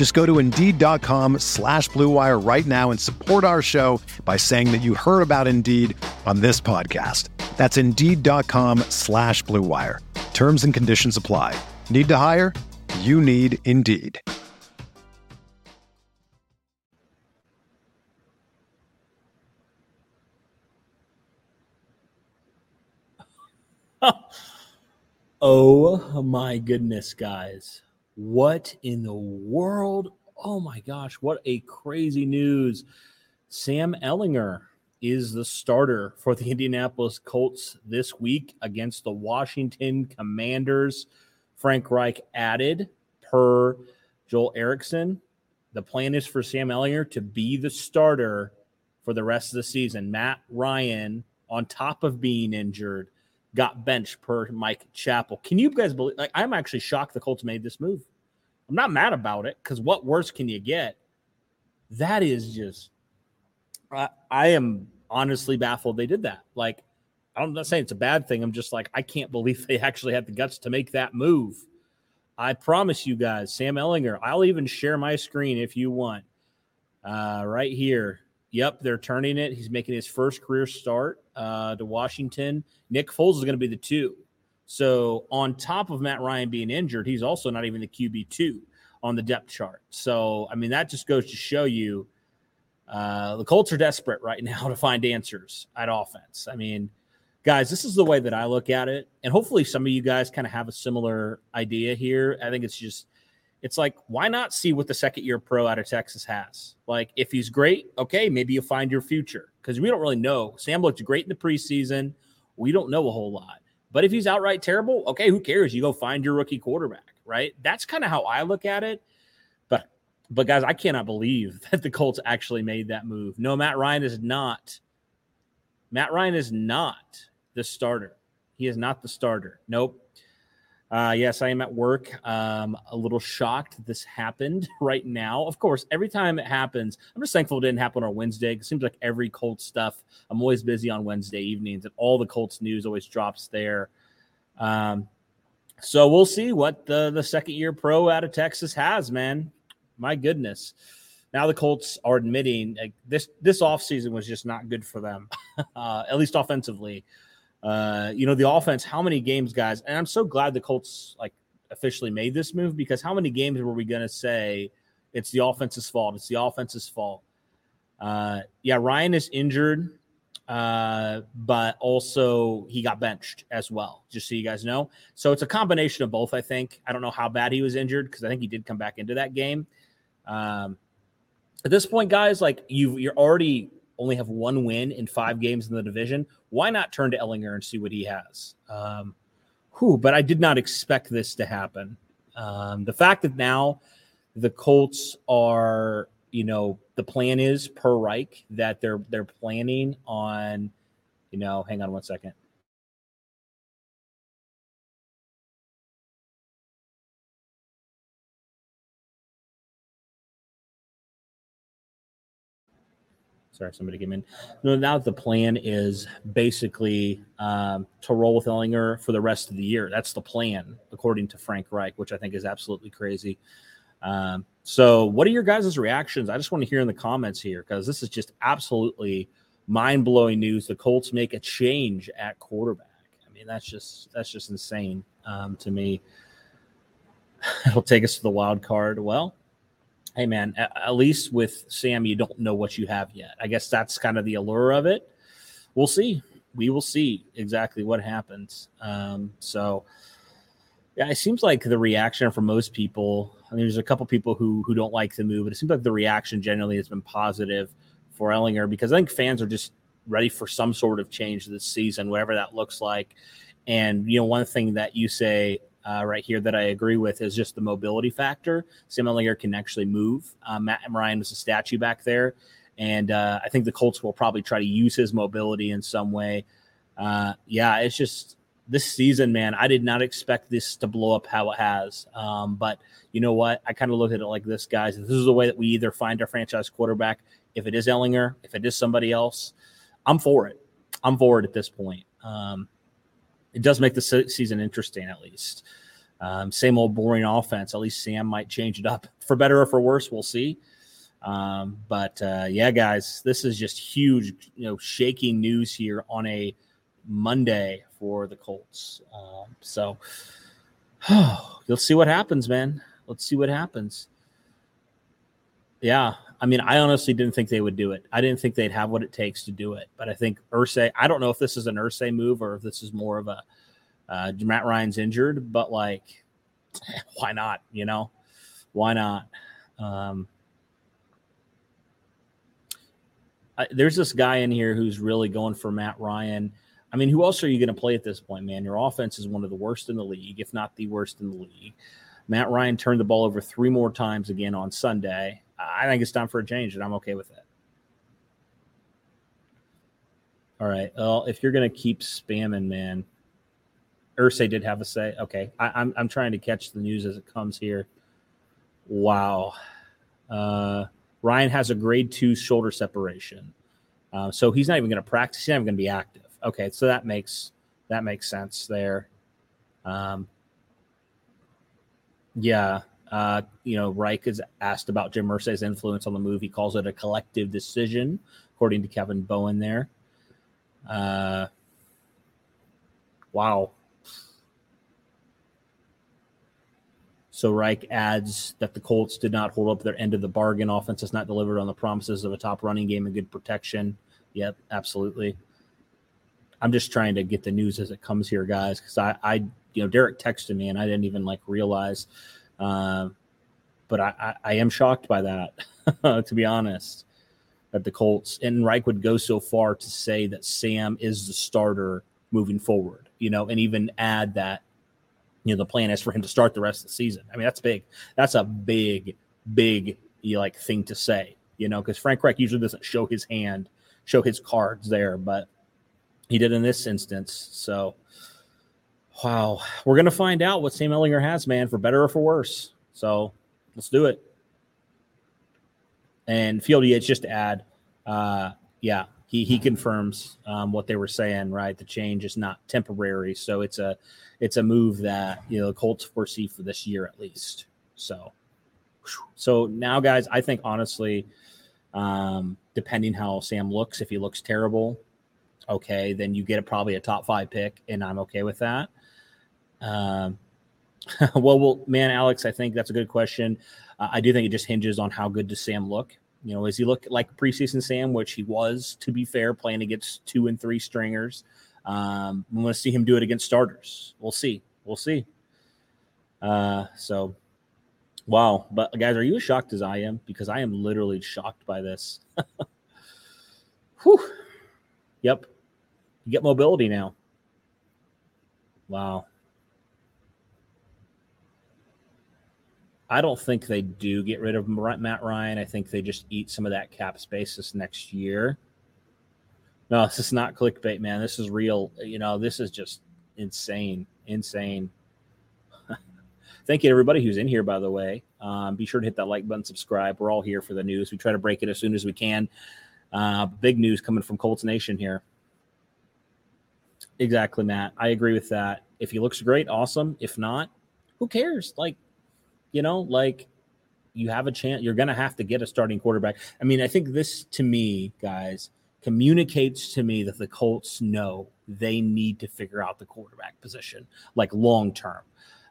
Just go to Indeed.com slash BlueWire right now and support our show by saying that you heard about Indeed on this podcast. That's Indeed.com slash BlueWire. Terms and conditions apply. Need to hire? You need Indeed. oh my goodness, guys. What in the world? Oh my gosh, what a crazy news. Sam Ehlinger is the starter for the Indianapolis Colts this week against the Washington Commanders. Frank Reich added, per Joel Erickson, the plan is for Sam Ehlinger to be the starter for the rest of the season. Matt Ryan, on top of being injured, got benched per Mike Chappell. Can you guys believe? Like, I'm actually shocked the Colts made this move. I'm not mad about it because what worse can you get? That is just, I, I am honestly baffled they did that. Like, I'm not saying it's a bad thing. I'm just like, I can't believe they actually had the guts to make that move. I promise you guys, Sam Ehlinger, I'll even share my screen if you want. Uh, right here. Yep, they're turning it. He's making his first career start uh, to Washington. Nick Foles is going to be the two. So, on top of Matt Ryan being injured, he's also not even the QB2 on the depth chart. So, I mean, that just goes to show you uh, the Colts are desperate right now to find answers at offense. I mean, guys, this is the way that I look at it. And hopefully, some of you guys kind of have a similar idea here. I think it's just, it's like, why not see what the second year pro out of Texas has? Like, if he's great, okay, maybe you'll find your future because we don't really know. Sam looked great in the preseason. We don't know a whole lot. But if he's outright terrible, okay, who cares? You go find your rookie quarterback, right? That's kind of how I look at it. But but guys, I cannot believe that the Colts actually made that move. No, Matt Ryan is not. Matt Ryan is not the starter. He is not the starter. Nope. Uh, yes, I am at work. Um, a little shocked this happened right now. Of course, every time it happens, I'm just thankful it didn't happen on Wednesday. It seems like every Colts stuff, I'm always busy on Wednesday evenings, and all the Colts news always drops there. Um, so we'll see what the the second year pro out of Texas has, man. My goodness. Now the Colts are admitting like, this this offseason was just not good for them, uh, at least offensively. Uh, you know, the offense, how many games, guys, and I'm so glad the Colts like officially made this move because how many games were we going to say it's the offense's fault? It's the offense's fault. Uh, yeah, Ryan is injured, uh, but also he got benched as well, just so you guys know. So it's a combination of both, I think. I don't know how bad he was injured because I think he did come back into that game. Um, at this point, guys, like you, you're already only have one win in five games in the division. Why not turn to Ehlinger and see what he has? Um, but I did not expect this to happen. Um, the fact that now the Colts are, you know, the plan is per Reich that they're they're planning on, you know, hang on one second. Sorry, somebody came in. No, now the plan is basically um, to roll with Ehlinger for the rest of the year. That's the plan, according to Frank Reich, which I think is absolutely crazy. Um, so, what are your guys' reactions? I just want to hear in the comments here because this is just absolutely mind blowing news. The Colts make a change at quarterback. I mean, that's just that's just insane um, to me. It'll take us to the wild card. Well, hey man, at, least with Sam, you don't know what you have yet. I guess that's kind of the allure of it. We'll see. we will see exactly what happens. Um, so, yeah, it seems like the reaction for most people. I mean, there's a couple people who who don't like the move, but it seems like the reaction generally has been positive for Ehlinger because I think fans are just ready for some sort of change this season, whatever that looks like. And you know, one thing that you say uh, right here that I agree with is just the mobility factor. Sam Ehlinger can actually move. Uh, Matt Ryan was a statue back there, and uh, I think the Colts will probably try to use his mobility in some way. Uh, yeah, it's just this season, man. I did not expect this to blow up how it has. Um, but you know what? I kind of look at it like this, guys. This is the way that we either find our franchise quarterback. If it is Ehlinger, if it is somebody else, I'm for it. I'm for it at this point. Um, it does make the season interesting at least. Um, same old boring offense. At least Sam might change it up for better or for worse. We'll see. Um, but uh, yeah, guys, this is just huge, you know, shaking news here on a Monday for the Colts. Um, so oh, you'll see what happens, man. Let's see what happens. Yeah, I mean, I honestly didn't think they would do it. I didn't think they'd have what it takes to do it. But I think Irsay, I don't know if this is an Irsay move or if this is more of a uh, Matt Ryan's injured, but like, why not? You know, why not? Um, I, there's this guy in here who's really going for Matt Ryan. I mean, who else are you going to play at this point, man? Your offense is one of the worst in the league, if not the worst in the league. Matt Ryan turned the ball over three more times again on Sunday. I think it's time for a change, and I'm okay with it. All right. Well, if you're to keep spamming, man, Irsay did have a say. Okay. I, am I'm, I'm trying to catch the news as it comes here. Wow. Uh, Ryan has a grade two shoulder separation. Uh, so he's not even going to practice. He's not even going to be active. Okay. So that makes, that makes sense there. Um, yeah. Uh, you know, Reich is asked about Jim Irsay's influence on the move. He calls it a collective decision, according to Kevin Bowen there. Uh, wow. So Reich adds that the Colts did not hold up their end of the bargain. Offense has not delivered on the promises of a top running game and good protection. Yep, absolutely. I'm just trying to get the news as it comes here, guys, because I, I, you know, Derek texted me and I didn't even like realize uh, but I, I, I, am shocked by that, to be honest, that the Colts and Reich would go so far to say that Sam is the starter moving forward, you know, and even add that, you know, the plan is for him to start the rest of the season. I mean, that's big. That's a big, big, you know, like thing to say, you know, because Frank Reich usually doesn't show his hand, show his cards there, but he did in this instance. So, Wow. We're going to find out what Sam Ehlinger has, man, for better or for worse. So let's do it. And Field Yates, just to add, uh, yeah, he he confirms um, what they were saying. Right, the change is not temporary, so it's a it's a move that you know the Colts foresee for this year at least. So, so now, guys, I think honestly, um, depending how Sam looks, if he looks terrible, okay, then you get a, probably a top five pick, and I'm okay with that. Um, well, well, man, Alex, I think that's a good question. Uh, I do think it just hinges on how good does Sam look. You know, does he look like preseason Sam, which he was, to be fair, playing against two and three stringers? Um, we want to see him do it against starters. We'll see. We'll see. Uh, so, wow. But guys, are you as shocked as I am? Because I am literally shocked by this. Whew. Yep. You get mobility now. Wow. I don't think they do get rid of Matt Ryan. I think they just eat some of that cap space this next year. No, this is not clickbait, man. This is real. You know, this is just insane, insane. Thank you everybody who's in here, by the way. Um, be sure to hit that like button, subscribe. We're all here for the news. We try to break it as soon as we can. Uh, big news coming from Colts Nation here. Exactly, Matt. I agree with that. If he looks great, awesome. If not, who cares? Like, you know, like you have a chance. You're going to have to get a starting quarterback. I mean, I think this to me, guys, communicates to me that the Colts know they need to figure out the quarterback position, like long term.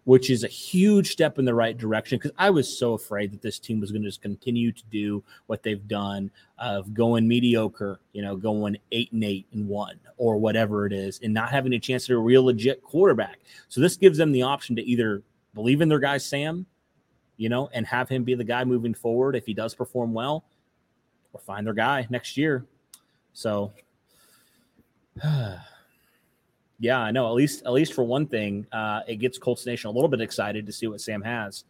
which is a huge step in the right direction because I was so afraid that this team was going to just continue to do what they've done of going mediocre, you know, going eight and eight and one or whatever it is, and not having a chance to a real legit quarterback. So this gives them the option to either believe in their guy Sam, you know, and have him be the guy moving forward if he does perform well, or find their guy next year. So Yeah, I know. At least, at least for one thing, uh, it gets Colts Nation a little bit excited to see what Sam has.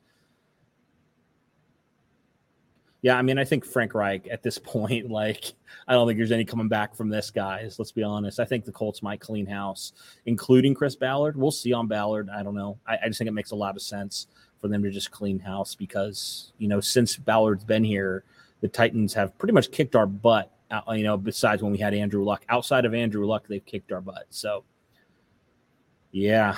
Yeah, I mean, I think Frank Reich at this point, like, I don't think there's any coming back from this, guys. Let's be honest. I think the Colts might clean house, including Chris Ballard. We'll see on Ballard. I don't know. I, I just think it makes a lot of sense for them to just clean house because, you know, since Ballard's been here, the Titans have pretty much kicked our butt. Uh, you know, besides when we had Andrew Luck. Outside of Andrew Luck, they've kicked our butt. So, yeah.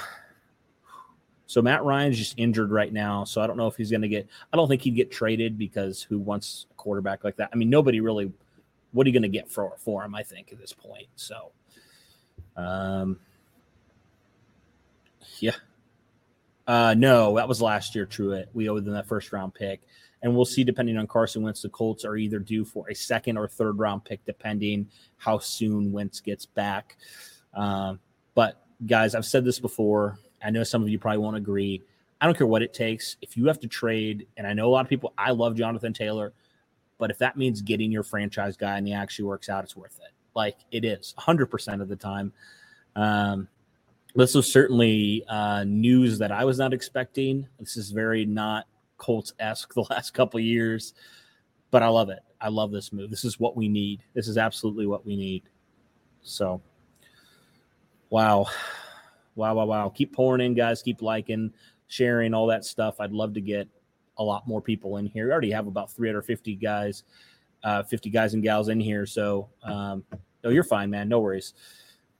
So Matt Ryan's just injured right now. So I don't know if he's going to get, I don't think he'd get traded because who wants a quarterback like that? I mean, nobody really, what are you going to get for, for him, I think, at this point? So, um, yeah. Uh, no, that was last year, Truett. We owed them that first round pick. And we'll see, depending on Carson Wentz, the Colts are either due for a second or third round pick, depending how soon Wentz gets back. Um, but guys, I've said this before. I know some of you probably won't agree. I don't care what it takes. If you have to trade, and I know a lot of people, I love Jonathan Taylor, but if that means getting your franchise guy and he actually works out, it's worth it. Like it is 100% of the time. Um, this was certainly uh, news that I was not expecting. This is very not Colts esque the last couple years, but I love it. I love this move. This is what we need. This is absolutely what we need. So, Wow. Wow, wow, wow. Keep pouring in, guys. Keep liking, sharing, all that stuff. I'd love to get a lot more people in here. We already have about 350 guys, uh, 50 guys and gals in here. So, um, no, you're fine, man. No worries.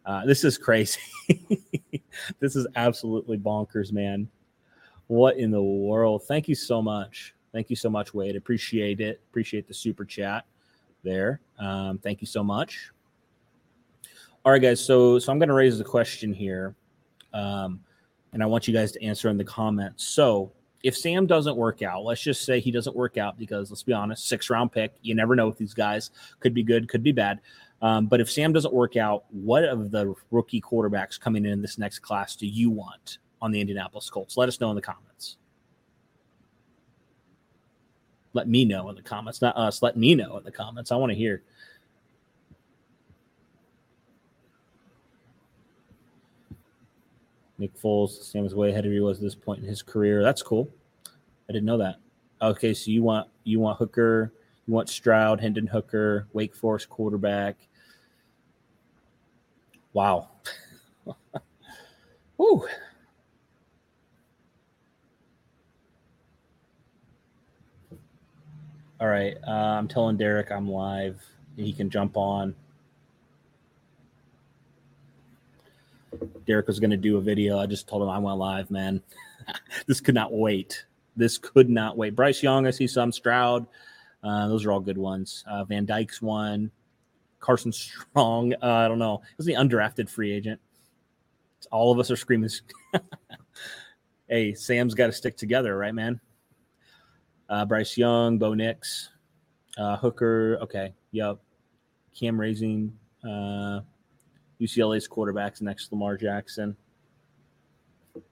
Uh, this is crazy. this is absolutely bonkers, man. What in the world? Thank you so much. Thank you so much, Wade. Appreciate it. Appreciate the super chat there. Um, thank you so much. All right, guys. So, so I'm going to raise the question here, um, and I want you guys to answer in the comments. So, if Sam doesn't work out, let's just say he doesn't work out because let's be honest, six round pick. You never know with these guys. Could be good, could be bad. Um, but if Sam doesn't work out, what of the rookie quarterbacks coming in this next class do you want on the Indianapolis Colts? Let us know in the comments. Let me know in the comments, not us. Let me know in the comments. I want to hear. Nick Foles, Sam is way ahead of you was at this point in his career. That's cool. I didn't know that. Okay, so you want you want Hooker, you want Stroud, Hendon Hooker, Wake Forest quarterback. Wow. Woo. All right. Uh, I'm telling Derek I'm live. He can jump on. Derek was going to do a video. I just told him I went live, man. this could not wait. This could not wait. Bryce Young, I see some. Stroud, uh, those are all good ones. Uh, Van Dyke's one. Carson Strong, uh, I don't know. Is the undrafted free agent? All of us are screaming. hey, Sam's got to stick together, right, man? Uh, Bryce Young, Bo Nix, uh, Hooker. Okay, yep. Cam Rising. Uh, UCLA's quarterbacks next Lamar Jackson. I'm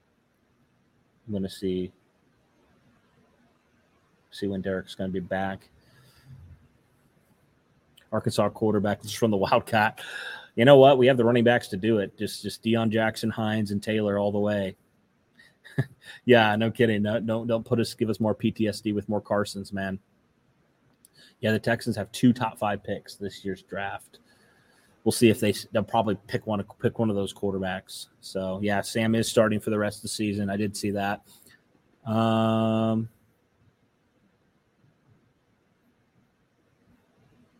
to see see when Derek's to be back. Arkansas quarterback is from the Wildcat. You know what? We have the running backs to do it. Just just Deon Jackson, Hines, and Taylor all the way. yeah, no kidding. No, don't don't put us give us more PTSD with more Carsons, man. Yeah, the Texans have two top five picks this year's draft we'll see if they they'll probably pick one pick one of those quarterbacks. So yeah, Sam is starting for the rest of the season. I did see that. Um,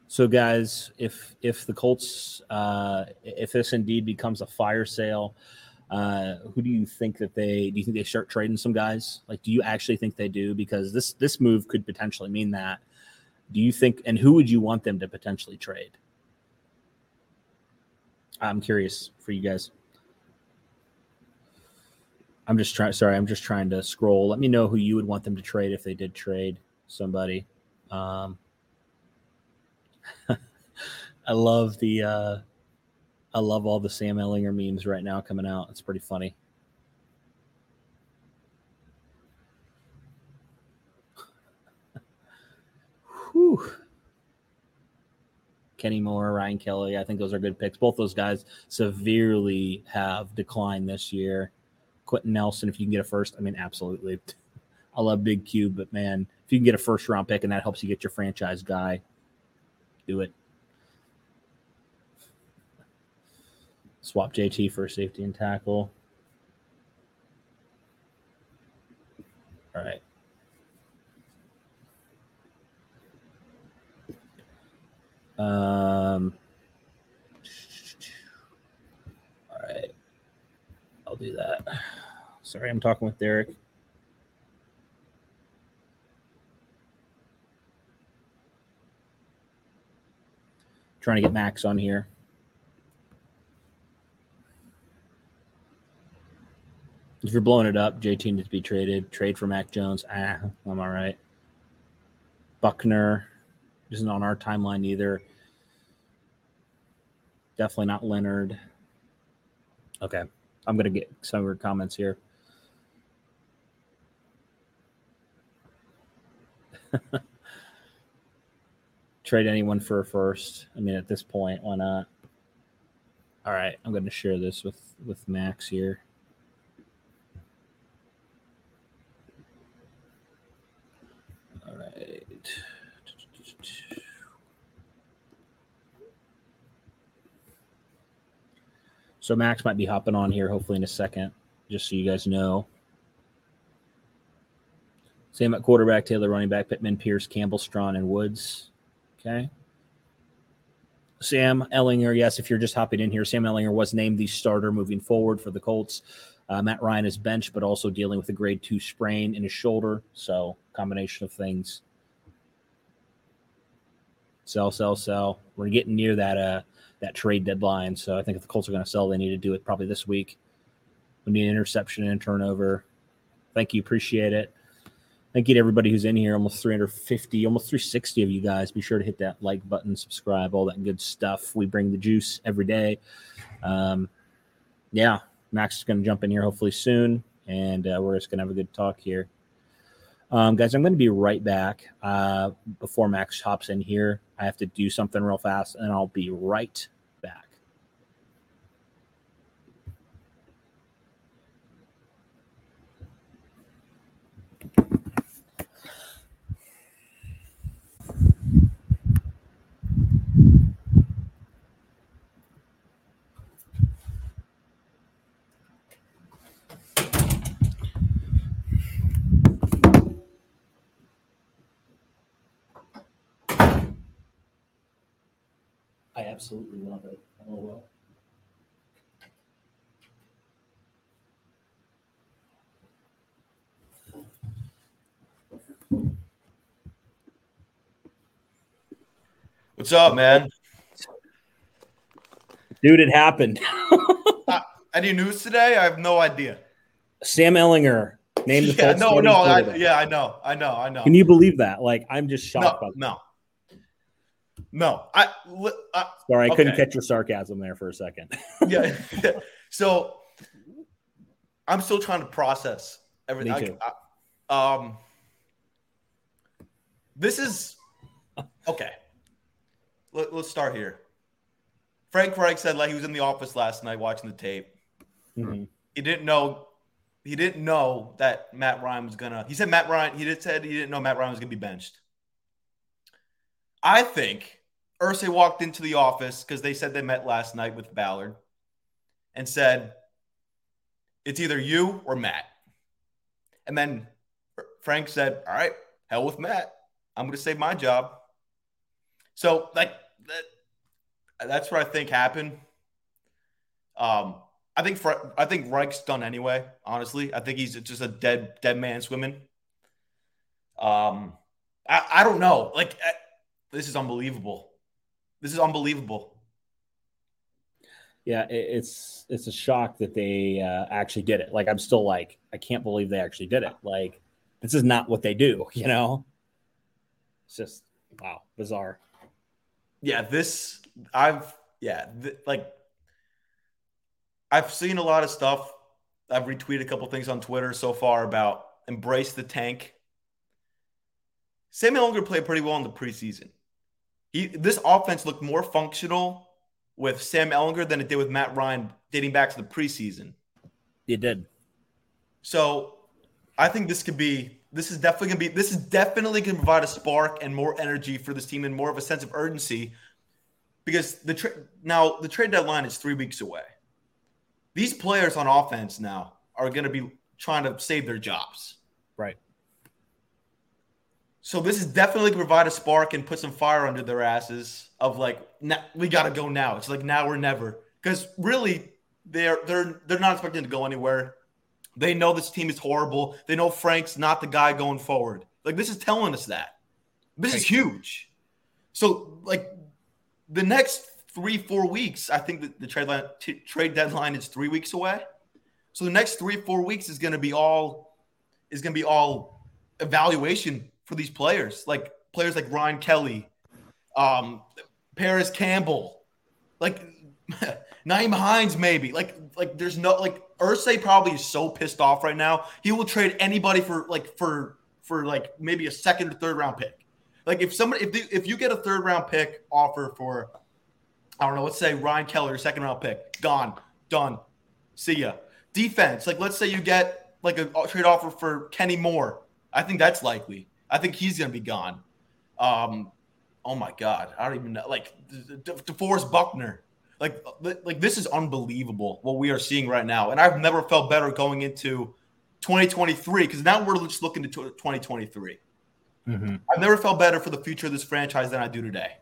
so guys, if if the Colts uh, if this indeed becomes a fire sale, uh, who do you think that they do you think they start trading some guys? Like, do you actually think they do? Because this this move could potentially mean that. Do you think, and who would you want them to potentially trade? I'm curious for you guys. I'm just trying. Sorry, I'm just trying to scroll. Let me know who you would want them to trade if they did trade somebody. Um, I love the. Uh, I love all the Sam Ehlinger memes right now coming out. It's pretty funny. Whew. Kenny Moore, Ryan Kelly. I think those are good picks. Both those guys severely have declined this year. Quenton Nelson, if you can get a first, I mean, absolutely. I love Big Q, but man, if you can get a first round pick and that helps you get your franchise guy, do it. Swap JT for safety and tackle. All right. Um, all right. I'll do that. Sorry, I'm talking with Derek. Trying to get Max on here. If you're blowing it up, JT needs to be traded. Trade for Mac Jones. Ah, I'm all right. Buckner isn't on our timeline either. Definitely not Leonard. Okay. I'm going to get some of your comments here. Trade anyone for a first. I mean, at this point, why not? All right. I'm going to share this with, with Max here. All right. So Max might be hopping on here hopefully in a second, just so you guys know. Same at quarterback, Taylor running back, Pittman, Pierce, Campbell, Strachan, and Woods. Okay. Sam Ehlinger, yes, if you're just hopping in here, Sam Ehlinger was named the starter moving forward for the Colts. Uh, Matt Ryan is benched, but also dealing with a grade two sprain in his shoulder. So, combination of things. Sell, sell, sell. We're getting near that uh, that trade deadline. So I think if the Colts are going to sell, they need to do it probably this week. We need an interception and a turnover. Thank you. Appreciate it. Thank you to everybody who's in here. Almost 350, almost 360 of you guys. Be sure to hit that like button, subscribe, all that good stuff. We bring the juice every day. Um, yeah, Max is going to jump in here hopefully soon, and uh, we're just going to have a good talk here. Um, guys, I'm going to be right back. Uh, before Max hops in here, I have to do something real fast, and I'll be right back. I absolutely love it. Oh well. What's up, man? Dude, it happened. Uh, any news today? I have no idea. Sam Ehlinger named the Yeah, Colts no, no, I, yeah, I know, I know, I know. Can you believe that? Like, I'm just shocked. by no, that. no, no. I, I Sorry, I couldn't catch your sarcasm there for a second. yeah. so I'm still trying to process everything. Me too. I- I- um, this is okay. Let, let's start here. Frank Reich said like he was in the office last night watching the tape. Mhm. he didn't know he didn't know that Matt Ryan was gonna he said Matt Ryan he did said he didn't know Matt Ryan was gonna be benched. I think Irsay walked into the office because they said they met last night with Ballard and said, It's either you or Matt. And then Frank said, All right, hell with Matt. I'm gonna save my job. So like that, that's what I think happened. Um, I think I think Reich's done anyway. Honestly, I think he's just a dead dead man swimming. Um, I, I don't know. Like eh, this is unbelievable. This is unbelievable. yeah, it's it's a shock that they uh, actually did it. Like I'm still like I can't believe they actually did it. Like this is not what they do, you know. It's just wow, bizarre. Yeah, this I've yeah, th- like I've seen a lot of stuff. I've retweeted a couple things on Twitter so far about embrace the tank. Sam Ehlinger played pretty well in the preseason. He this offense looked more functional with Sam Ehlinger than it did with Matt Ryan dating back to the preseason. It did. So I think this could be this is definitely gonna be this is definitely gonna provide a spark and more energy for this team and more of a sense of urgency because the tra- now the trade deadline is three weeks away. These players on offense now are gonna be trying to save their jobs. Right. So this is definitely provide a spark and put some fire under their asses of like we got to go now. It's like now or never because really they're they're they're not expecting to go anywhere. They know this team is horrible. They know Frank's not the guy going forward. Like this is telling us that. This is huge. So like the next three four weeks, I think that the trade line, t- trade deadline is three weeks away. So the next three four weeks is going to be all is going to be all evaluation for these players, like players like Ryan Kelly, um, Parris Campbell, like Nyheim Hines, maybe. Like, like there's no like Irsay probably is so pissed off right now. He will trade anybody for like for for like maybe a second or third round pick. Like if somebody if if you get a third round pick offer for I don't know, let's say Ryan Keller, second round pick, gone, done, see ya. Defense, like let's say you get like a trade offer for Kenny Moore. I think that's likely. I think he's gonna be gone. Um, oh my god, I don't even know. Like De- De- DeForest Buckner, like like this is unbelievable what we are seeing right now, and I've never felt better going into 2023 because now we're just looking to 2023. Mm-hmm. I've never felt better for the future of this franchise than I do today.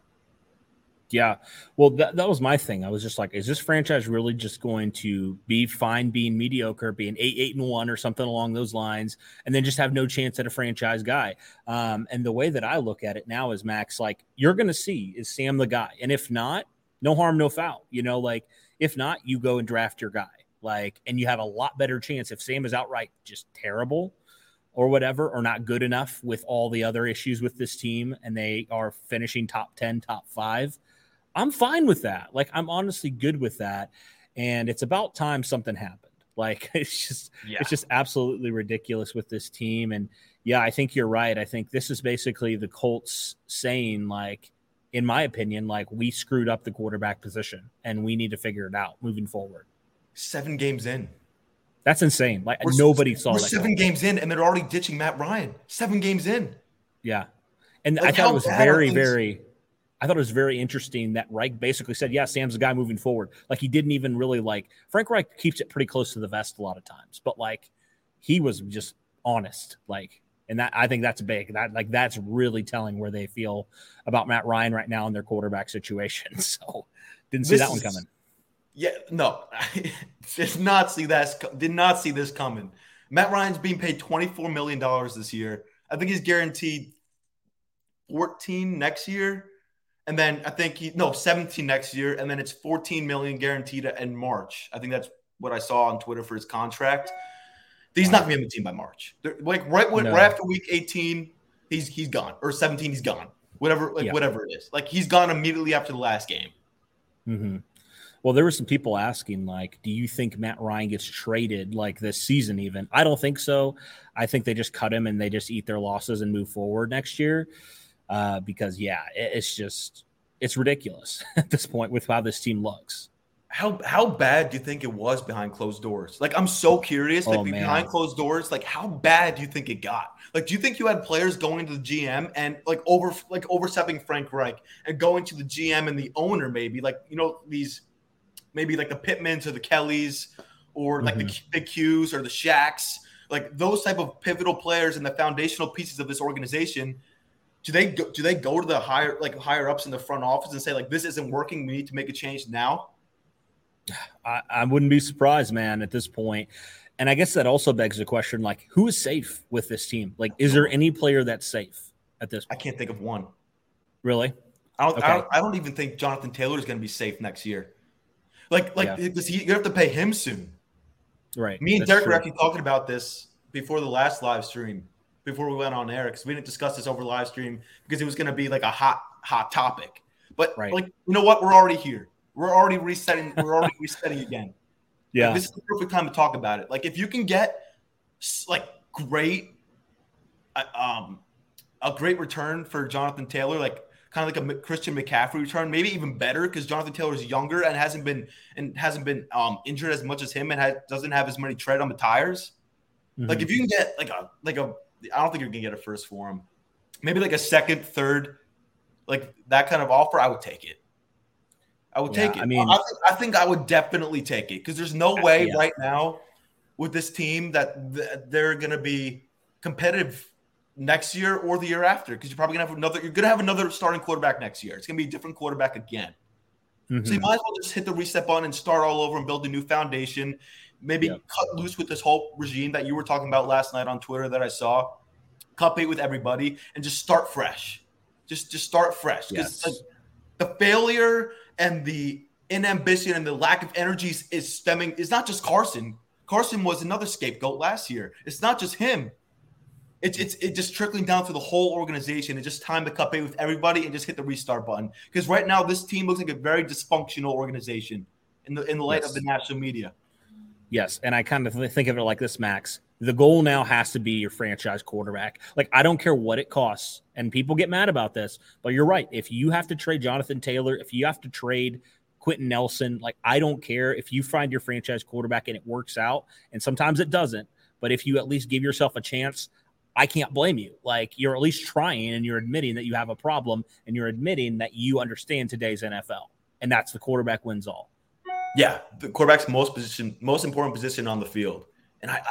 Yeah. Well, that, that was my thing. I was just like, is this franchise really just going to be fine being mediocre, being eight, eight, and one or something along those lines, and then just have no chance at a franchise guy? Um, and the way that I look at it now is Max, like, you're going to see, is Sam the guy? And if not, no harm, no foul. You know, like, if not, you go and draft your guy. Like, and you have a lot better chance if Sam is outright just terrible or whatever, or not good enough with all the other issues with this team, and they are finishing top 10, top five I'm fine with that. Like I'm honestly good with that. And it's about time something happened. Like it's just yeah. it's just absolutely ridiculous with this team. And yeah, I think you're right. I think this is basically the Colts saying, like, in my opinion, like we screwed up the quarterback position and we need to figure it out moving forward. Seven games in. That's insane. Like we're, nobody saw. We're seven games in, and they're already ditching Matt Ryan. Seven games in. Yeah, and like I thought it was very, very I thought it was very interesting that Reich basically said, "Yeah, Sam's the guy moving forward." Like he didn't even really like Frank Reich keeps it pretty close to the vest a lot of times, but like he was just honest, like, and that I think that's big. That like that's really telling where they feel about Matt Ryan right now in their quarterback situation. So didn't see this that one coming. Yeah, no, did not see that. Did not see this coming. Matt Ryan's being paid twenty four million dollars this year. I think he's guaranteed fourteen next year and then I think he no 17 next year, and then it's 14 million guaranteed in March. I think that's what I saw on Twitter for his contract. He's not gonna be on the team by March. They're, like right when no. right after week 18, he's he's gone or 17, he's gone. Whatever like yeah. whatever it is, like he's gone immediately after the last game. Mm-hmm. Well, there were some people asking, like, do you think Matt Ryan gets traded like this season? Even I don't think so. I think they just cut him and they just eat their losses and move forward next year uh, because yeah, it, it's just it's ridiculous at this point with how this team looks. How how bad do you think it was behind closed doors? Like I'm so curious. Like oh, behind closed doors, like how bad do you think it got? Like, do you think you had players going to the GM and like over like overstepping Frank Reich and going to the GM and the owner maybe like you know these maybe like the Pittmans or the Kellys or like mm-hmm. the, the Qs or the Shacks like those type of pivotal players and the foundational pieces of this organization do they go, do they go to the higher like higher ups in the front office and say like this isn't working we need to make a change now I, I wouldn't be surprised man at this point and i guess that also begs the question like who is safe with this team like is there any player that's safe at this point? i can't think of one really I don't, okay. I don't, I don't even think jonathan taylor is going to be safe next year Like, like yeah. does he? You have to pay him soon. Right. Me and Derek true. were actually talking about this before the last live stream, before we went on air, because we didn't discuss this over live stream because it was going to be like a hot, hot topic. But right. like, you know what? We're already here. We're already resetting. We're already resetting again. Yeah. Like, this is the perfect time to talk about it. Like, if you can get like great, uh, um, a great return for Jonathan Taylor, like kind of like a Christian McCaffrey return, maybe even better because Jonathan Taylor is younger and hasn't been and hasn't been um, injured as much as him and has, doesn't have as many tread on the tires. Mm-hmm. Like if you can get like a like a, I don't think you're gonna get a first for him. Maybe like a second, third, like that kind of offer, I would take it. I would yeah, take it. I mean, I think, I think I would definitely take it because there's no way yeah. right now with this team that th- they're gonna be competitive next year or the year after because you're probably gonna have another. You're gonna have another starting quarterback next year. It's gonna be a different quarterback again. Mm-hmm. So you might as well just hit the reset button and start all over and build a new foundation. Maybe yep. cut loose with this whole regime that you were talking about last night on Twitter that I saw. Cut bait with everybody and just start fresh. Just just start fresh because yes. the failure and the inambition and the lack of energies is stemming. It's not just Carson. Carson was another scapegoat last year. It's not just him. It's it's it just trickling down to the whole organization. It's just time to cut bait with everybody and just hit the restart button. Because right now this team looks like a very dysfunctional organization in the in the light yes. of the national media. Yes, and I kind of think of it like this, Max. The goal now has to be your franchise quarterback. Like I don't care what it costs, and people get mad about this, but you're right. If you have to trade Jonathan Taylor, if you have to trade Quenton Nelson, like I don't care if you find your franchise quarterback and it works out, and sometimes it doesn't. But if you at least give yourself a chance, I can't blame you. Like you're at least trying and you're admitting that you have a problem and you're admitting that you understand today's NFL. And that's the quarterback wins all. Yeah, the quarterback's most position, most important position on the field. And I,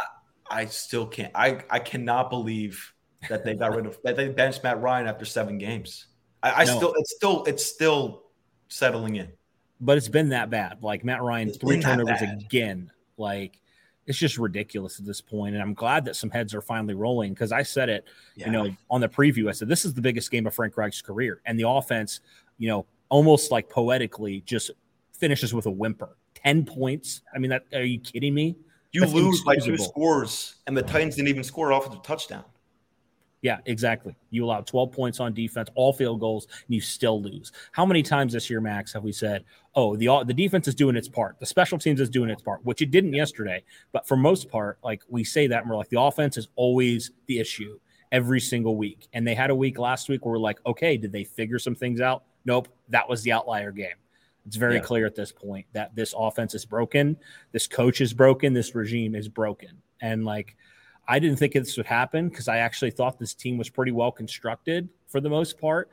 I, I still can't. I, I cannot believe that they got rid of that they benched Matt Ryan after seven games. I, I no. still, it's still, it's still settling in. But it's been that bad. Like Matt Ryan, it's three turnovers again. Like it's just ridiculous at this point. And I'm glad that some heads are finally rolling because I said it, yeah. you know, on the preview. I said this is the biggest game of Frank Reich's career, and the offense, you know, almost like poetically just finishes with a whimper. Ten points. I mean, that are you kidding me? You That's lose by two scores, and the Titans didn't even score off of the touchdown. Yeah, exactly. You allow 12 points on defense, all field goals, and you still lose. How many times this year, Max, have we said, "Oh, the the defense is doing its part, the special teams is doing its part," which it didn't yesterday, but for most part, like we say that, and we're like, the offense is always the issue every single week. And they had a week last week where we're like, okay, did they figure some things out? Nope, that was the outlier game. It's very yeah. clear at this point that this offense is broken, this coach is broken, this regime is broken, and like I didn't think this would happen because I actually thought this team was pretty well constructed for the most part.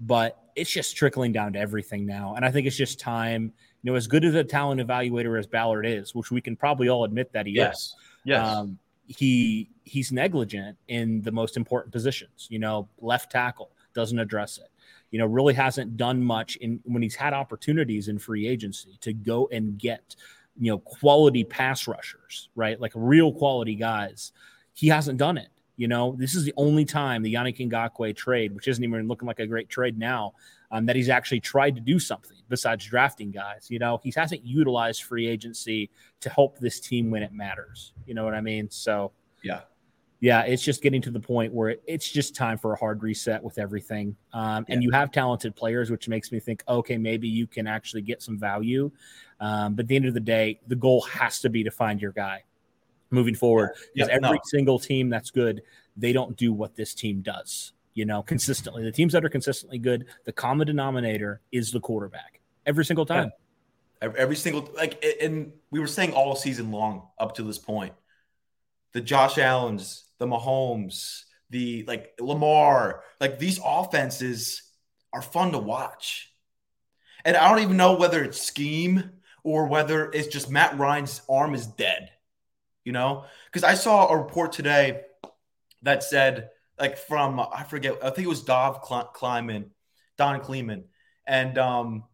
But it's just trickling down to everything now. And I think it's just time. You know, as good as a talent evaluator as Ballard is, which we can probably all admit that he yes. is. Yes. Um, he he's negligent in the most important positions. You know, left tackle doesn't address it. You know, really hasn't done much in when he's had opportunities in free agency to go and get you know, quality pass rushers, right? Like real quality guys. He hasn't done it. You know, this is the only time the Yannick Ngakoue trade, which isn't even looking like a great trade now, um, that he's actually tried to do something besides drafting guys. You know, he hasn't utilized free agency to help this team when it matters. You know what I mean? So, yeah, yeah, it's just getting to the point where it's just time for a hard reset with everything. Um, and you have talented players, which makes me think, okay, maybe you can actually get some value. Um, but at the end of the day, the goal has to be to find your guy moving forward. Because yeah, every no. single team that's good, they don't do what this team does, you know, consistently. The teams that are consistently good, the common denominator is the quarterback every single time. Yeah. Every single, like, and we were saying all season long up to this point the Josh Allens, the Mahomes, the like Lamar, like these offenses are fun to watch. And I don't even know whether it's scheme or whether it's just Matt Ryan's arm is dead, you know? Because I saw a report today that said, like, from I forget, I think it was Dov Kleiman, Don Kleeman, and um,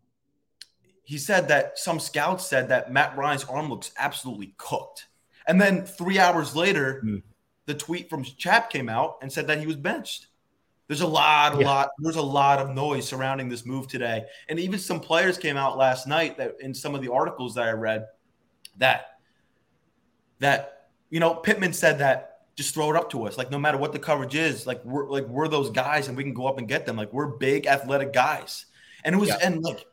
he said that some scouts said that Matt Ryan's arm looks absolutely cooked. And then three hours later, mm the tweet from Chap came out and said that he was benched. There's a lot, a Yeah. lot. There's a lot of noise surrounding this move today, and even some players came out last night that in some of the articles that I read that that you know Pittman said that just throw it up to us, like no matter what the coverage is, like we're like we're those guys and we can go up and get them, like we're big athletic guys, and it was Yeah. and like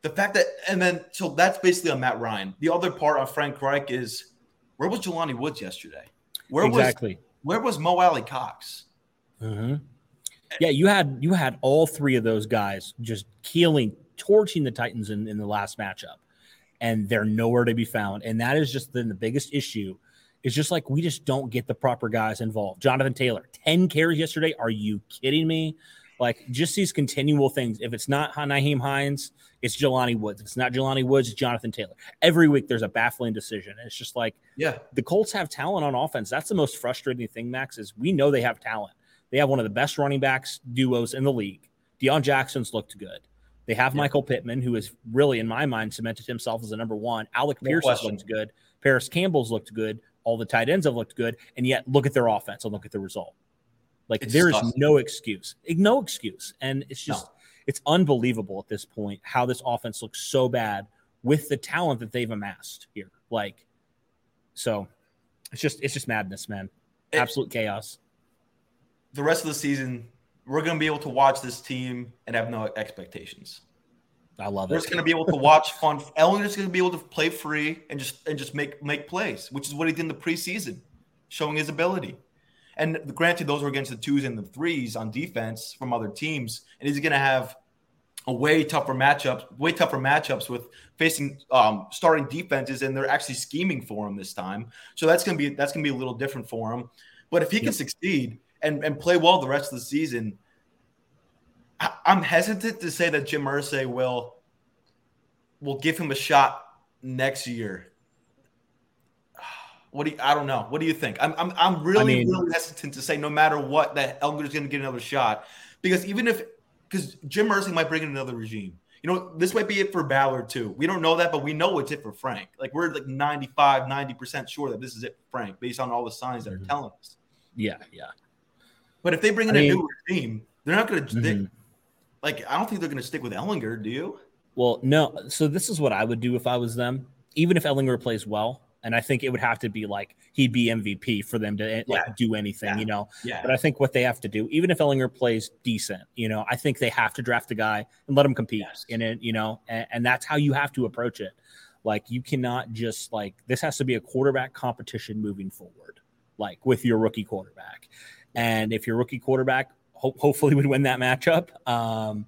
the fact that and then so that's basically on Matt Ryan. The other part on Frank Reich is where was Jelani Woods yesterday? Where exactly. was where was Mo Alie-Cox? Mhm. Yeah, you had you had all three of those guys just keeling, torching the Titans in, in the last matchup, and they're nowhere to be found. And that is just then the biggest issue. Is just like we just don't get the proper guys involved. Jonathan Taylor, 10 carries yesterday. Are you kidding me? Like just these continual things. If it's not Nyheim Hines, it's Jelani Woods. If it's not Jelani Woods, it's Jonathan Taylor. Every week there's a baffling decision. And it's just like Yeah, the Colts have talent on offense. That's the most frustrating thing, Max, is we know they have talent. They have one of the best running backs duos in the league. Deon Jackson's looked good. They have Yeah. Michael Pittman, who is really, in my mind, cemented himself as a number one. Alec No Pierce has looked good. Parris Campbell's looked good. All the tight ends have looked good. And yet, look at their offense and look at the result. Like, It's there is no excuse. Eh, no excuse. And it's just, No. it's unbelievable at this point how this offense looks so bad with the talent that they've amassed here. Like, so it's just it's just madness, man. It- Absolute chaos. the rest of the season, we're going to be able to watch this team and have no expectations. I love it. We're just going to be able to watch fun. Ehlinger's going to be able to play free and just and just make make plays, which is what he did in the preseason, showing his ability. And granted, those were against the twos and the threes on defense from other teams, and he's going to have a way tougher matchups, way tougher matchups with facing um, starting defenses, and they're actually scheming for him this time. So that's going to be that's going to be a little different for him. But if he can Yep. succeed and and play well the rest of the season, I, I'm hesitant to say that Jim Irsay will will give him a shot next year. What do you, I don't know. What do you think? I'm I'm, I'm really mean- really hesitant to say no matter what that Elger's going to get another shot because even if because Jim Irsay might bring in another regime. You know, this might be it for Ballard too. We don't know that, but we know it's it for Frank. Like we're like 95, 90% sure that this is it for Frank based on all the signs that are Mhm. telling us. Yeah, yeah. But if they bring in I a mean- new regime, they're not going to Mhm. like I don't think they're going to stick with Ehlinger, do you? Well, no. So this is what I would do if I was them. Even if Ehlinger plays well, and I think it would have to be like he'd be MVP for them to like Yeah. do anything, Yeah. you know. Yeah. But I think what they have to do, even if Ehlinger plays decent, you know, I think they have to draft a guy and let him compete Yes. in it, you know, and, and that's how you have to approach it. Like you cannot just like this has to be a quarterback competition moving forward, like with your rookie quarterback. And if your rookie quarterback ho- hopefully would win that matchup, um,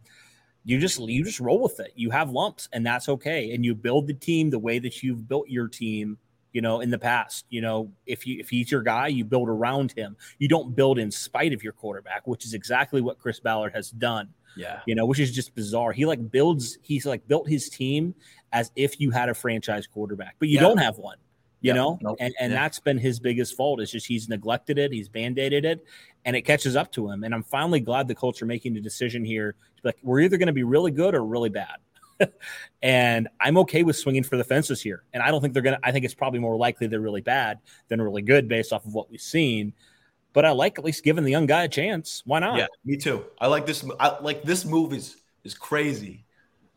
you just you just roll with it. You have lumps, and that's okay. And you build the team the way that you've built your team you know in the past you know if you if he's your guy you build around him you don't build in spite of your quarterback which is exactly what chris ballard has done yeah. you know which is just bizarre he like builds he's like built his team as if you had a franchise quarterback but you Yeah. don't have one you Yeah. know Nope. and, and Yeah. that's been his biggest fault It's just he's neglected it he's band-aided it and it catches up to him and i'm finally glad the colts are making the decision here like we're either going to be really good or really bad and I'm okay with swinging for the fences here. And I don't think they're going to, I think it's probably more likely they're really bad than really good based off of what we've seen. But I like at least giving the young guy a chance. Why not? Yeah, me too. I like this. I like this move is is crazy.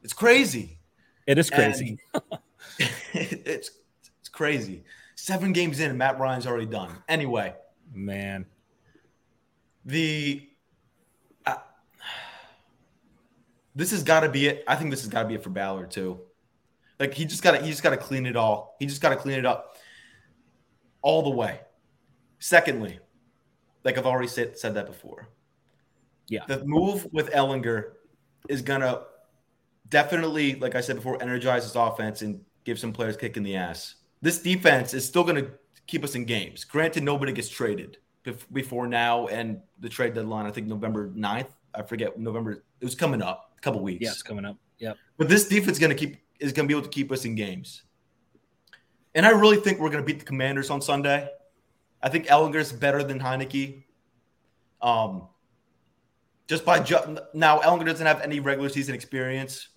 It's crazy. It is crazy. it's it's crazy. Seven games in, and Matt Ryan's already done. Anyway, Man. the uh, this has got to be it. I think this has got to be it for Ballard too. Like he just got to he just got to clean it all. He just got to clean it up all the way. Secondly, like I've already said said that before. Yeah. The move with Ehlinger is gonna definitely, like I said before, energize his offense and give some players kick in the ass. This defense is still gonna keep us in games. Granted, nobody gets traded before now and the trade deadline. I think November 9th. I forget November. It was coming up a couple weeks. Yeah, it's coming up. Yep. But this defense is going to keep is going to be able to keep us in games. And I really think we're going to beat the Commanders on Sunday. I think Ehlinger's better than Heinicke. Um, just by ju- now, Ehlinger doesn't have any regular season experience,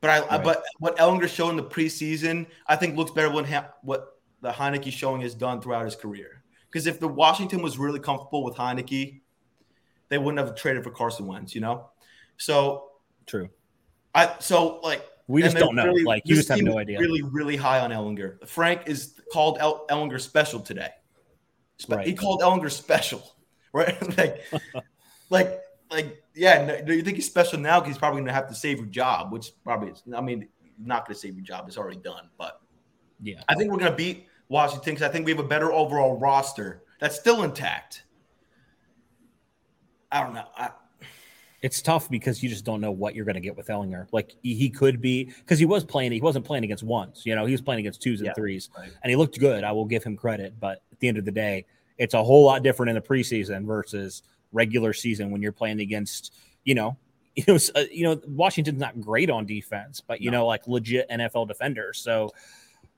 but I, I but what Ehlinger showed in the preseason, I think looks better than ha- what the Heinicke showing has done throughout his career. Because if the Washington was really comfortable with Heinicke, they wouldn't have traded for Carson Wentz, you know? So True. I so like We just don't know. really- like you just have no idea. Really, really high on Ehlinger. Frank is called El- Ehlinger special today. Spe- Right. He called Ehlinger special, right? like, like, like, yeah. No, do you think he's special now? Because he's probably going to have to save your job, which probably is. I mean, not going to save your job. It's already done. But yeah. I think we're going to beat Washington because I think we have a better overall roster that's still intact. I don't know. I, It's tough because you just don't know what you're going to get with Ehlinger. Like he, could be because he was playing. He wasn't playing against ones. You know, he was playing against twos and Yeah, threes, right. and he looked good. I will give him credit. But at the end of the day, it's a whole lot different in the preseason versus regular season when you're playing against. You know, you know, uh, you know, Washington's not great on defense, but you No. know, like legit NFL defenders. So,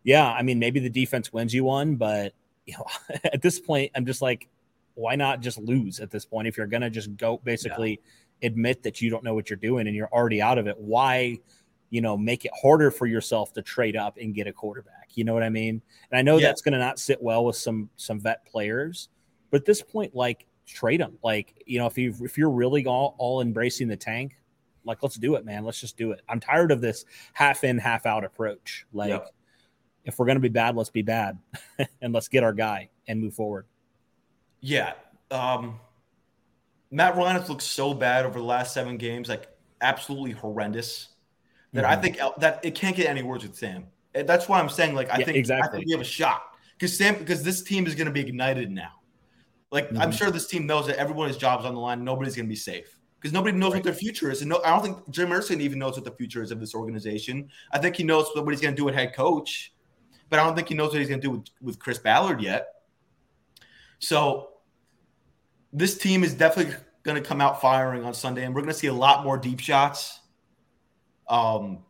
yeah, I mean, maybe the defense wins you one, but you know, at this point, I'm just like, why not just lose at this point if you're gonna just go basically admit that you don't know what you're doing and you're already out of it? Why, you know, make it harder for yourself to trade up and get a quarterback? You know what I mean? And I know Yeah. that's gonna not sit well with some some vet players, but at this point, like trade them. Like you know, if you if you're really all all embracing the tank, like let's do it, man. Let's just do it. I'm tired of this half in, half out approach. Like. Yep. If we're going to be bad, let's be bad and let's get our guy and move forward. Yeah. Um, Matt Ryan has looked so bad over the last seven games, like absolutely horrendous. That I Mhm. think that it can't get any worse with Sam. That's why I'm saying, like, I Yeah, think I exactly. think we have a shot because Sam because this team is going to be ignited now. Like I'm Mhm. sure this team knows that everyone's job's on the line. Nobody's going to be safe because nobody knows what their future is, and no, I don't think Jim Irsay even knows what the future is of this organization. I think he knows what he's going to do with head coach, but I don't think he knows what he's going to do with, with Chris Ballard yet. So this team is definitely going to come out firing on Sunday, and we're going to see a lot more deep shots. Um,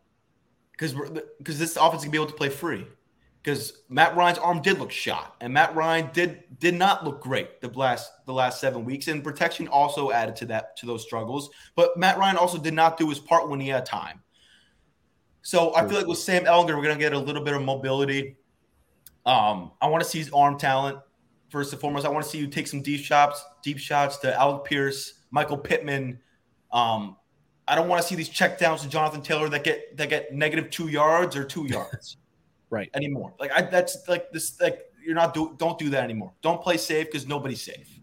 because because this offense to be able to play free. Because Matt Ryan's arm did look shot, and Matt Ryan did did not look great the last the last seven weeks, and protection also added to that to those struggles. But Matt Ryan also did not do his part when he had time. So I feel like with Sam Ehlinger, we're going to get a little bit of mobility. Um, I want to see his arm talent first and foremost. I want to see you take some deep shots, deep shots to Alec Pierce, Michael Pittman. Um, I don't want to see these check downs to Jonathan Taylor that get that get negative two yards or two yards Right. anymore. Like I, that's like this. Like you're not do don't do that anymore. Don't play safe because nobody's safe.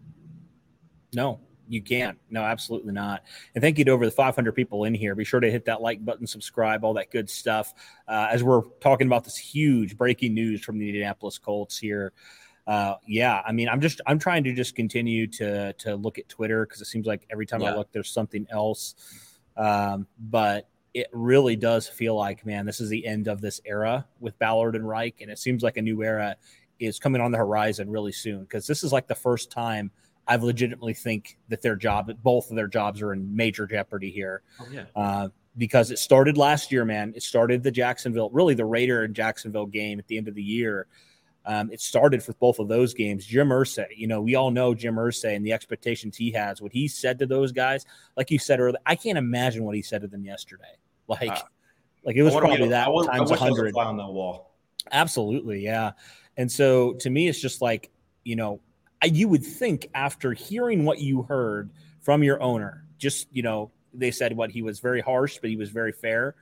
No, you can't. No, absolutely not. And thank you to over the 500 people in here. Be sure to hit that like button, subscribe, all that good stuff. Uh, as we're talking about this huge breaking news from the Indianapolis Colts here. Uh, yeah, I mean, I'm just I'm trying to just continue to to look at Twitter because it seems like every time I look, there's something else. Um, but it really does feel like, man, this is the end of this era with Ballard and Reich, and it seems like a new era is coming on the horizon really soon because this is like the first time I've legitimately think that their job, both of their jobs, are in major jeopardy here. Oh yeah. Uh, because it started last year, man. It started the Jacksonville, really the Raider and Jacksonville game at the end of the year. Um, it started for both of those games. Jim Irsay, you know, we all know Jim Irsay and the expectations he has. What he said to those guys, like you said earlier, I can't imagine what he said to them yesterday. Like, Ah. like it was probably a- that I times hundred. on that wall. Absolutely, yeah. And so to me, it's just like you know, I, you would think after hearing what you heard from your owner, just you know, they said what he was very harsh, but he was very fair.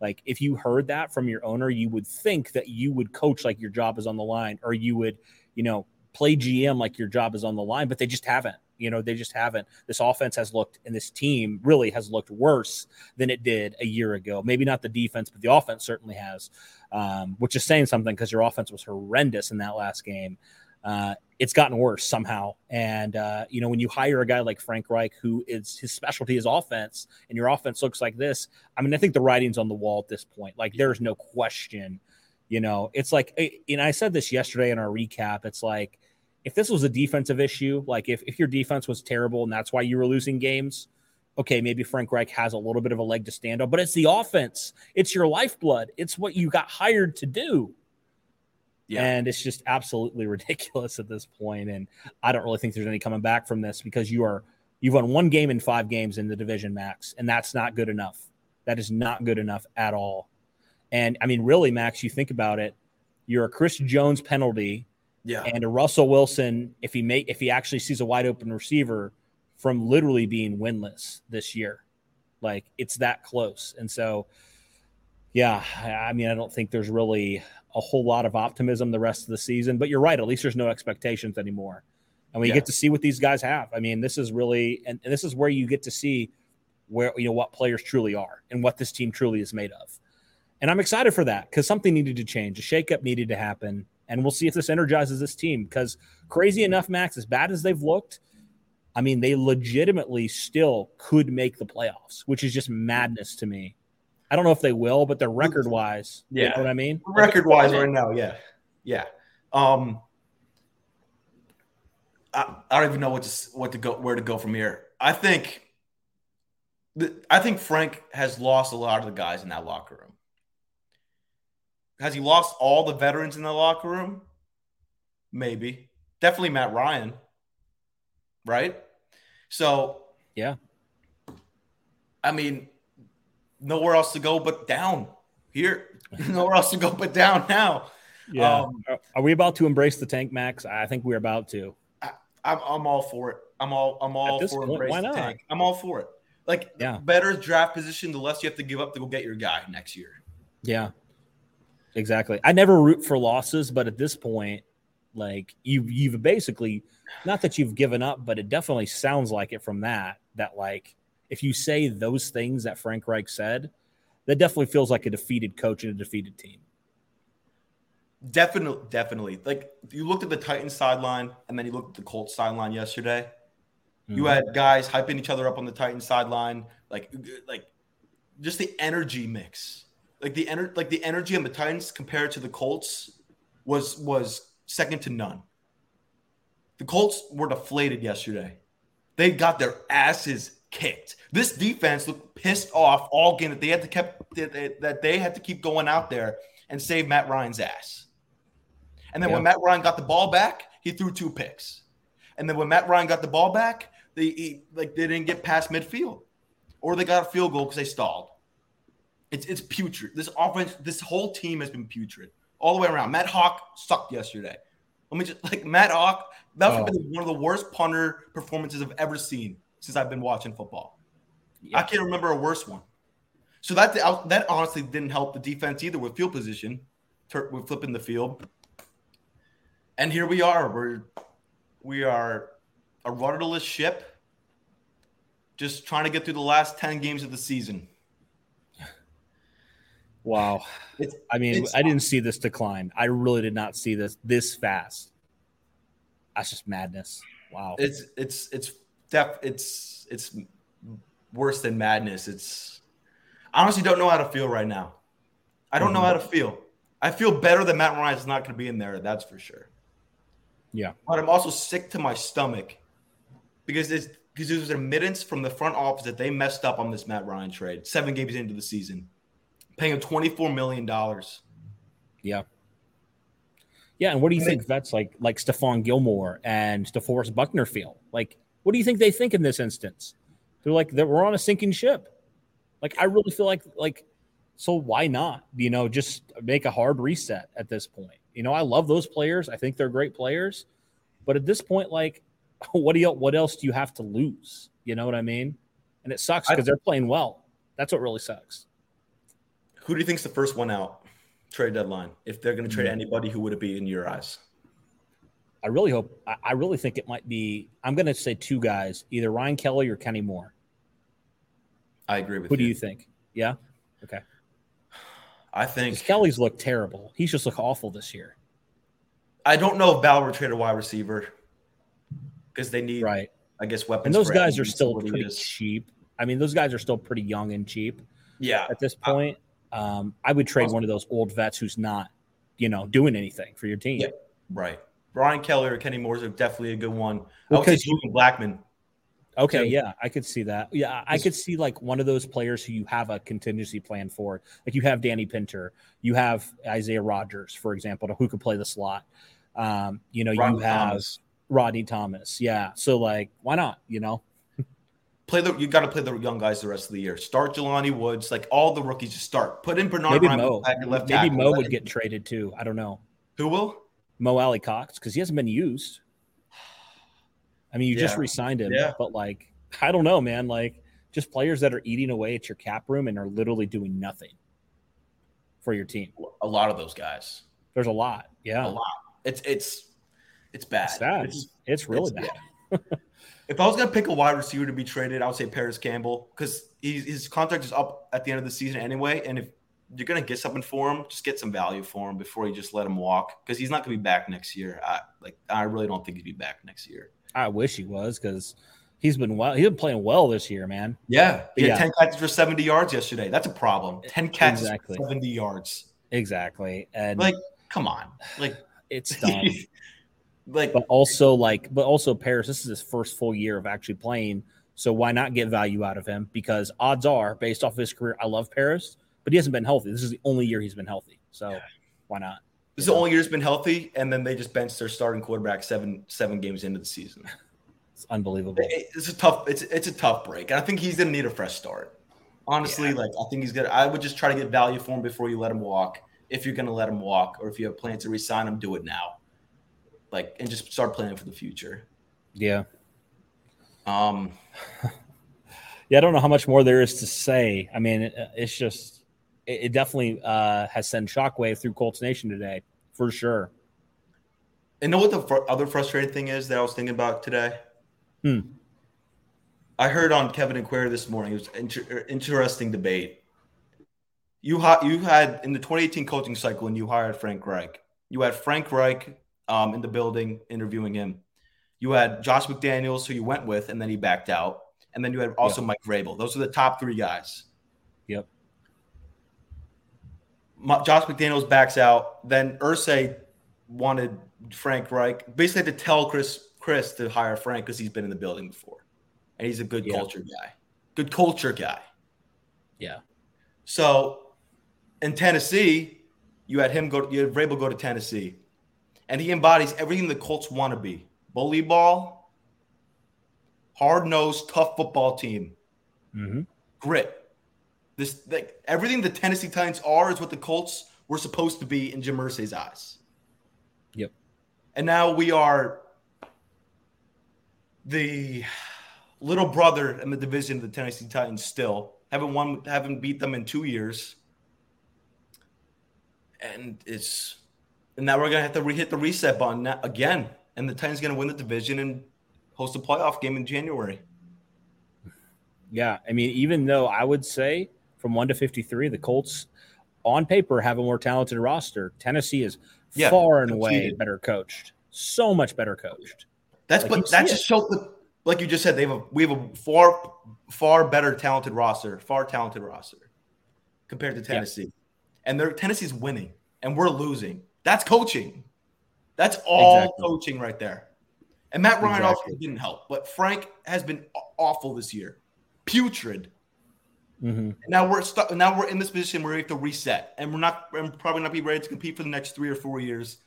Like if you heard that from your owner, you would think that you would coach like your job is on the line, or you would, you know, play GM like your job is on the line, but they just haven't. You know, they just haven't. This offense has looked, and this team really has looked worse than it did a year ago. Maybe not the defense, but the offense certainly has, um, which is saying something because your offense was horrendous in that last game. Uh, it's gotten worse somehow. And, uh, you know, when you hire a guy like Frank Reich, who is his specialty is offense, and your offense looks like this, I mean, I think the writing's on the wall at this point. Like, there's no question. You know, it's like, and I said this yesterday in our recap. It's like, if this was a defensive issue, like if, if your defense was terrible and that's why you were losing games, okay, maybe Frank Reich has a little bit of a leg to stand on, but it's the offense. It's your lifeblood. It's what you got hired to do. Yeah. And it's just absolutely ridiculous at this point. And I don't really think there's any coming back from this because you are you've won one game in five games in the division max, and that's not good enough. That is not good enough at all. And I mean, really, Max, you think about it, you're a Chris Jones penalty yeah. and a Russell Wilson, if he make if he actually sees a wide open receiver, from literally being winless this year. Like it's that close. And so, yeah, I mean, I don't think there's really a whole lot of optimism the rest of the season, but you're right. At least there's no expectations anymore. And we yeah. get to see what these guys have. I mean, this is really, and, and this is where you get to see where, you know, what players truly are and what this team truly is made of. And I'm excited for that because something needed to change. A shakeup needed to happen. And we'll see if this energizes this team because crazy enough, Max, as bad as they've looked, I mean, they legitimately still could make the playoffs, which is just madness to me. I don't know if they will, but they're record wise. Yeah. You know what I mean? Record wise right now. Yeah. Yeah. Um, I, I don't even know what to, what to go, where to go from here. I think, I think Frank has lost a lot of the guys in that locker room. Has he lost all the veterans in the locker room? Maybe. Definitely Matt Ryan. Right? So, yeah. I mean, nowhere else to go but down here. nowhere else to go but down now. Yeah. Um, Are we about to embrace the tank, Max? I think we're about to. I, am I'm all for it. I'm all I'm all for point, embrace the tank. I'm all for it. Like yeah. better draft position, the less you have to give up to go get your guy next year. Yeah. Exactly. I never root for losses, but at this point, like you you've basically not that you've given up, but it definitely sounds like it from that that like if you say those things that Frank Reich said, that definitely feels like a defeated coach and a defeated team. Definitely, definitely. Like you looked at the Titans sideline and then you looked at the Colts sideline yesterday. Mm-hmm. You had guys hyping each other up on the Titans sideline, like like just the energy mix like the ener- like the energy on the Titans compared to the Colts was was second to none. The Colts were deflated yesterday. They got their asses kicked. This defense looked pissed off all game that they had to kept that they had to keep going out there and save Matt Ryan's ass. And then yeah. when Matt Ryan got the ball back, he threw two picks. And then when Matt Ryan got the ball back, they he, like they didn't get past midfield, or they got a field goal because they stalled. It's it's putrid. This offense, this whole team has been putrid all the way around. Matt Haack sucked yesterday. Let me just like Matt Haack. That was oh. one of the worst punter performances I've ever seen since I've been watching football. Yeah. I can't remember a worse one. So that that honestly didn't help the defense either with field position. We're flipping the field, and here we are. We're we are a rudderless ship, just trying to get through the last ten games of the season. Wow. It's, I mean, I didn't see this decline. I really did not see this this fast. That's just madness. Wow. It's it's it's def it's it's worse than madness. It's I honestly don't know how to feel right now. I don't mm-hmm. know how to feel. I feel better that Matt Ryan is not going to be in there. That's for sure. Yeah. But I'm also sick to my stomach because it's because it there's admittance from the front office that they messed up on this Matt Ryan trade seven games into the season paying him $24 million. Yeah. Yeah, and what do you think vets like like Stephon Gilmore and DeForest Buckner feel? Like, what do you think they think in this instance? They're like that we're on a sinking ship. Like, I really feel like like so why not? You know, just make a hard reset at this point. You know, I love those players. I think they're great players, but at this point, like, what do you what else do you have to lose? You know what I mean? And it sucks because they're playing well. That's what really sucks. Who do you think's the first one out trade deadline? If they're going to trade mm-hmm. anybody, who would it be in your eyes? I really hope. I really think it might be. I'm going to say two guys, either Ryan Kelly or Kenny Moore. I agree with Who you. do you think? Yeah. Okay. I think Kelly's looked terrible. He's just looked awful this year. I don't know if Bauer trade a wide receiver because they need right. I guess weapons. And those guys are still pretty cheap. I mean, those guys are still pretty young and cheap. Yeah. At this point, um, I would trade awesome. one of those old vets who's not, you know, doing anything for your team. Yeah, right. Brian Kelly or Kenny Moore's are definitely a good one. Well, I would say Blackmon. Okay, too. yeah, I could see that. Yeah, I could see like one of those players who you have a contingency plan for. Like you have Danny Pinter, you have Isaiah Rodgers, for example, who could play the slot. Um, you know, Rodney you have Thomas. Rodney Thomas. Yeah. So like, why not? You know, play the you got to play the young guys the rest of the year. Start Jelani Woods, like all the rookies. Just start. Put in Bernard maybe Ryan Mo. left Maybe Mo would get traded too. I don't know. Who will? Mo Alie-Cox because he hasn't been used. I mean, you just Yeah. re-signed him, Yeah. but like, I don't know, man. Like, just players that are eating away at your cap room and are literally doing nothing for your team. A lot of those guys. There's a lot. Yeah, A lot. It's it's it's bad. It's. It's- It's, really it's- bad. if I was gonna pick a wide receiver to be traded, I would say Parris Campbell because his contract is up at the end of the season anyway. And if you're gonna get something for him, just get some value for him before you just let him walk because he's not gonna be back next year. I like I really don't think he'd be back next year. I wish he was because he's been well. He's been playing well this year, man. Yeah, he had Yeah. 10 catches for 70 yards yesterday. That's a problem. 10 catches Exactly. for 70 yards. Exactly, and Like, come on. Like, it's done. like but also like, but also Parris. This is his first full year of actually playing. So why not get value out of him? Because odds are, based off of his career, I love Parris, but he hasn't been healthy. This is the only year he's been healthy. So why not? this is the only year he's been healthy, and then they just benched their starting quarterback seven seven games into the season. It's unbelievable. It- It's a tough. It's it's a tough break. And I think he's gonna need a fresh start. Honestly, like I think he's gonna. I would just try to get value for him before you let him walk. If you're gonna let him walk, or if you have plans to resign him, do it now. Like and just start planning for the future. Yeah. Um, Yeah, I don't know how much more there is to say. I mean, it, it's just it, it definitely uh, has sent shockwave through Colts Nation today for sure. and know what the fr- other frustrating thing is that I was thinking about today. Hmm. I heard on Kevin and Query this morning. It was an inter- interesting debate. You ha- you had in the 2018 coaching cycle, and you hired Frank Reich. You had Frank Reich um, in the building interviewing him. You had Josh McDaniels, who you went with, and then he backed out. And then you had also Mike Vrabel. Those are the top three guys. Yep. Josh McDaniels backs out. Then Irsay wanted Frank Reich basically had to tell Chris Chris to hire Frank because he's been in the building before, and he's a good Yeah. culture guy. Good culture guy. Yeah. So in Tennessee, you had him go. You had Vrabel go to Tennessee, and he embodies everything the Colts want to be: bully ball, hard nosed, tough football team, hmm grit. This like everything the Tennessee Titans are is what the Colts were supposed to be in Jim Irsay's eyes. Yep. And now we are the little brother in the division of the Tennessee Titans. Still haven't won, haven't beat them in two years, and it's and now we're gonna have to re- hit the reset button again, and the Titans gonna win the division and host a playoff game in January. Yeah. I mean, even though I would say from one to 53, the Colts on paper have a more talented roster, Tennessee is Yeah, far and away better coached. So much better coached. That's Like, but that just the like you just said they have a we have a far far better talented roster, far talented roster compared to Tennessee, and they're Tennessee's winning and we're losing. That's coaching. That's all Exactly. coaching right there. And Matt Ryan also didn't help, but Frank has been awful this year, putrid. Hmm now we're stuck. Now we're in this position where we have to reset, and we're not. We're probably not be ready to compete for the next three or four years.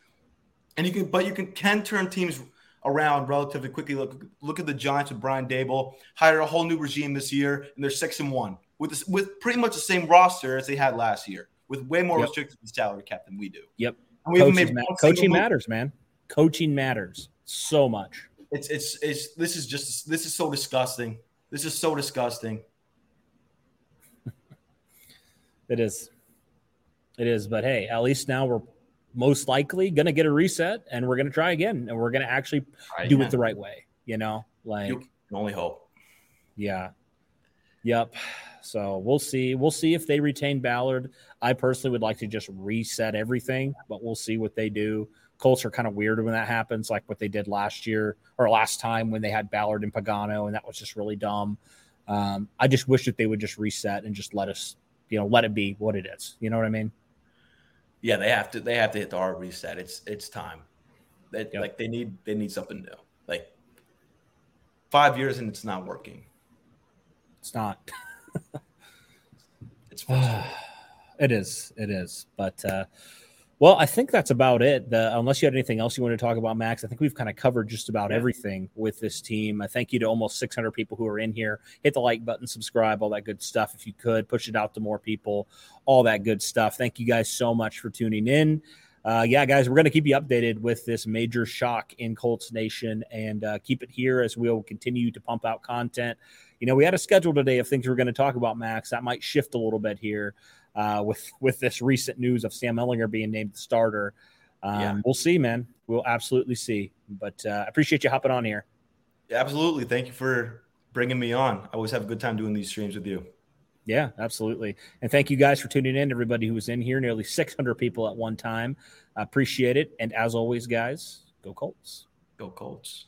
And you can, but you can can turn teams around relatively quickly. Look, look at the Giants with Brian Daboll. Hire a whole new regime this year, and they're six and one with this, with pretty much the same roster as they had last year, with way more Yep. restricted salary cap than we do. Yep. And we made ma- coaching matters, man. Coaching matters so much. It's it's it's this is just this is so disgusting. This is so disgusting. It is. It is. But hey, at least now we're most likely going to get a reset and we're going to try again and we're going to actually do Yeah. it the right way. You know, like, You can only hope. yeah. Yep. So we'll see. We'll see if they retain Ballard. I personally would like to just reset everything, but we'll see what they do. Colts are kind of weird when that happens, like what they did last year or last time when they had Ballard and Pagano, and that was just really dumb. Um, I just wish that they would just reset and just let us, you know, let it be what it is. You know what I mean? Yeah, they have to. They have to hit the hard reset. It's it's time. They, Yep. Like they need they need something new. Like five years and it's not working. It's not. It's it is. It is. But uh, well, I think that's about it. The, unless you had anything else you want to talk about, Max, I think we've kind of covered just about Yeah. everything with this team. I thank you to almost 600 people who are in here. Hit the like button, subscribe, all that good stuff. If you could push it out to more people, all that good stuff. Thank you guys so much for tuning in. uh, yeah, guys, we're going to keep you updated with this major shock in Colts Nation and uh, keep it here as we'll continue to pump out content. You know, we had a schedule today of things we are going to talk about, Max. That might shift a little bit here uh, with with this recent news of Sam Ehlinger being named the starter. Um, yeah. We'll see, man. We'll absolutely see. But uh, I appreciate you hopping on here. Absolutely. Thank you for bringing me on. I always have a good time doing these streams with you. Yeah, absolutely. And thank you guys for tuning in, everybody who was in here, nearly 600 people at one time. I appreciate it. And as always, guys, go Colts. Go Colts.